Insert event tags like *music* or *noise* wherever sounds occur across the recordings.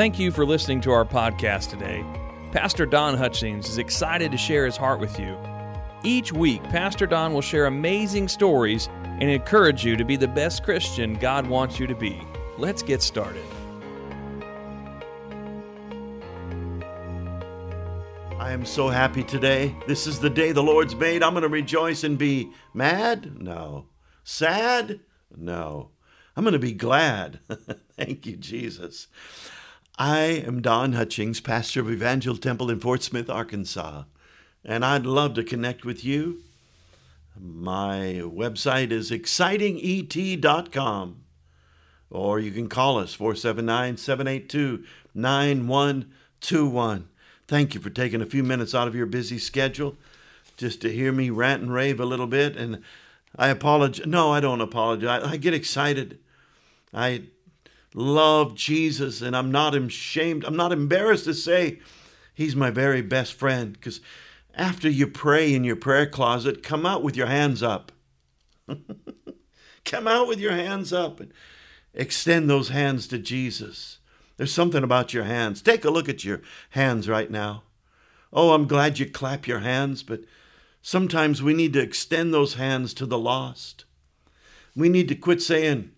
Thank you for listening to our podcast today. Pastor Don Hutchings is excited to share his heart with you. Each week, Pastor Don will share amazing stories and encourage you to be the best Christian God wants you to be. Let's get started. I am so happy today. This is the day the Lord's made. I'm going to rejoice and be mad? No. Sad? No. I'm going to be glad. *laughs* Thank you, Jesus. I am Don Hutchings, pastor of Evangel Temple in Fort Smith, Arkansas, and I'd love to connect with you. My website is excitinget.com, or you can call us 479 782 9121. Thank you for taking a few minutes out of your busy schedule just to hear me rant and rave a little bit. And I apologize. No, I don't apologize. I get excited. I love Jesus, and I'm not ashamed. I'm not embarrassed to say he's my very best friend because after you pray in your prayer closet, come out with your hands up. *laughs* come out with your hands up and extend those hands to Jesus. There's something about your hands. Take a look at your hands right now. Oh, I'm glad you clap your hands, but sometimes we need to extend those hands to the lost. We need to quit saying,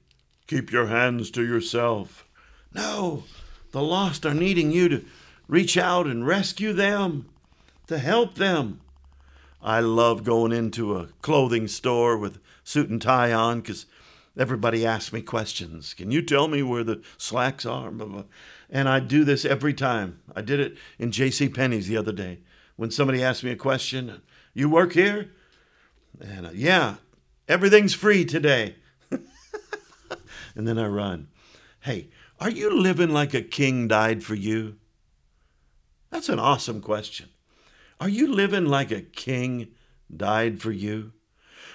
Keep your hands to yourself. No, the lost are needing you to reach out and rescue them, to help them. I love going into a clothing store with suit and tie on because everybody asks me questions. Can you tell me where the slacks are? And I do this every time. I did it in J.C. Penney's the other day when somebody asked me a question. You work here? And uh, yeah, everything's free today and then I run. Hey, are you living like a king died for you? That's an awesome question. Are you living like a king died for you?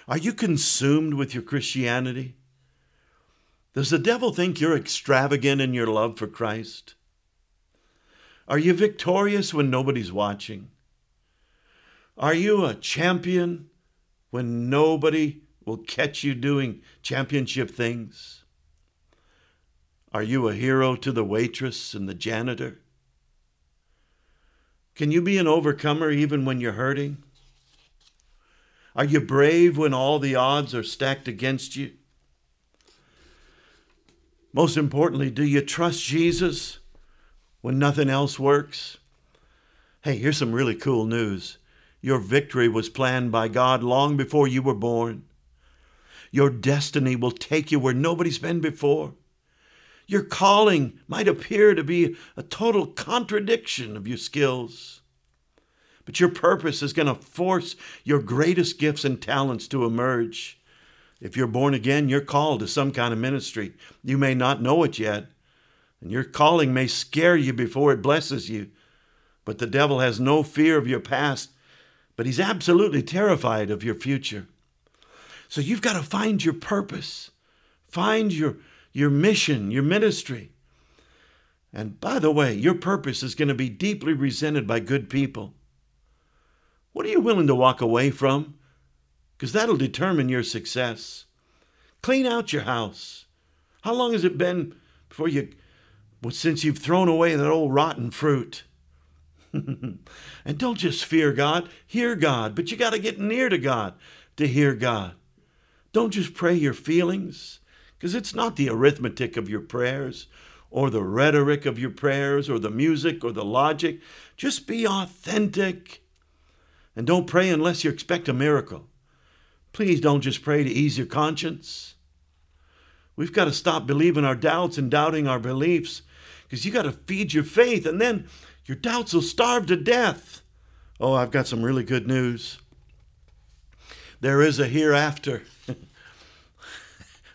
Are you consumed with your Christianity? Does the devil think you're extravagant in your love for Christ? Are you victorious when nobody's watching? Are you a champion when nobody will catch you doing championship things? Are you a hero to the waitress and the janitor? Can you be an overcomer even when you're hurting? Are you brave when all the odds are stacked against you? Most importantly, do you trust Jesus when nothing else works? Hey, here's some really cool news. Your victory was planned by God long before you were born. Your destiny will take you where nobody's been before. Your calling might appear to be a total contradiction of your skills. But your purpose is going to force your greatest gifts and talents to emerge. If you're born again, you're called to some kind of ministry. You may not know it yet, and your calling may scare you before it blesses you. But the devil has no fear of your past, but he's absolutely terrified of your future. So you've got to find your purpose, find your your mission, your ministry. And by the way, your purpose is going to be deeply resented by good people. What are you willing to walk away from? Because that'll determine your success. Clean out your house. How long has it been before you, well, since you've thrown away that old rotten fruit? *laughs* and don't just fear God, hear God. But you got to get near to God to hear God. Don't just pray your feelings. Because it's not the arithmetic of your prayers or the rhetoric of your prayers or the music or the logic. Just be authentic. And don't pray unless you expect a miracle. Please don't just pray to ease your conscience. We've got to stop believing our doubts and doubting our beliefs because you got to feed your faith and then your doubts will starve to death. Oh, I've got some really good news. There is a hereafter. *laughs*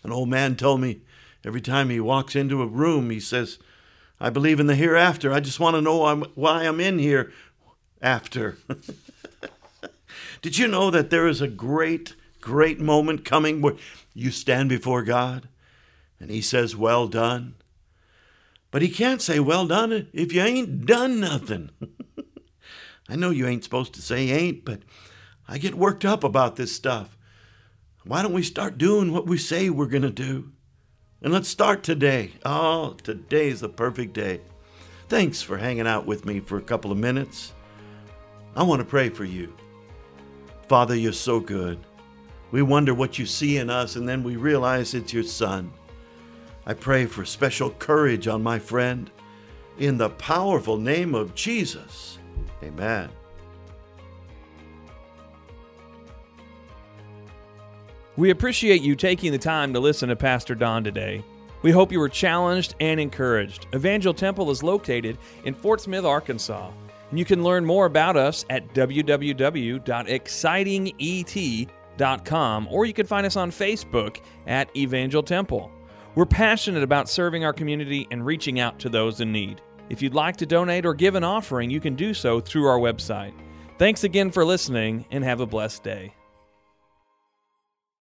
An old man told me every time he walks into a room, he says, I believe in the hereafter. I just want to know why I'm in here after. *laughs* Did you know that there is a great, great moment coming where you stand before God and He says, Well done? But He can't say, Well done if you ain't done nothing. *laughs* I know you ain't supposed to say ain't, but I get worked up about this stuff. Why don't we start doing what we say we're going to do? And let's start today. Oh, today is the perfect day. Thanks for hanging out with me for a couple of minutes. I want to pray for you. Father, you're so good. We wonder what you see in us, and then we realize it's your Son. I pray for special courage on my friend. In the powerful name of Jesus. Amen. We appreciate you taking the time to listen to Pastor Don today. We hope you were challenged and encouraged. Evangel Temple is located in Fort Smith, Arkansas. And you can learn more about us at www.excitinget.com or you can find us on Facebook at Evangel Temple. We're passionate about serving our community and reaching out to those in need. If you'd like to donate or give an offering, you can do so through our website. Thanks again for listening and have a blessed day.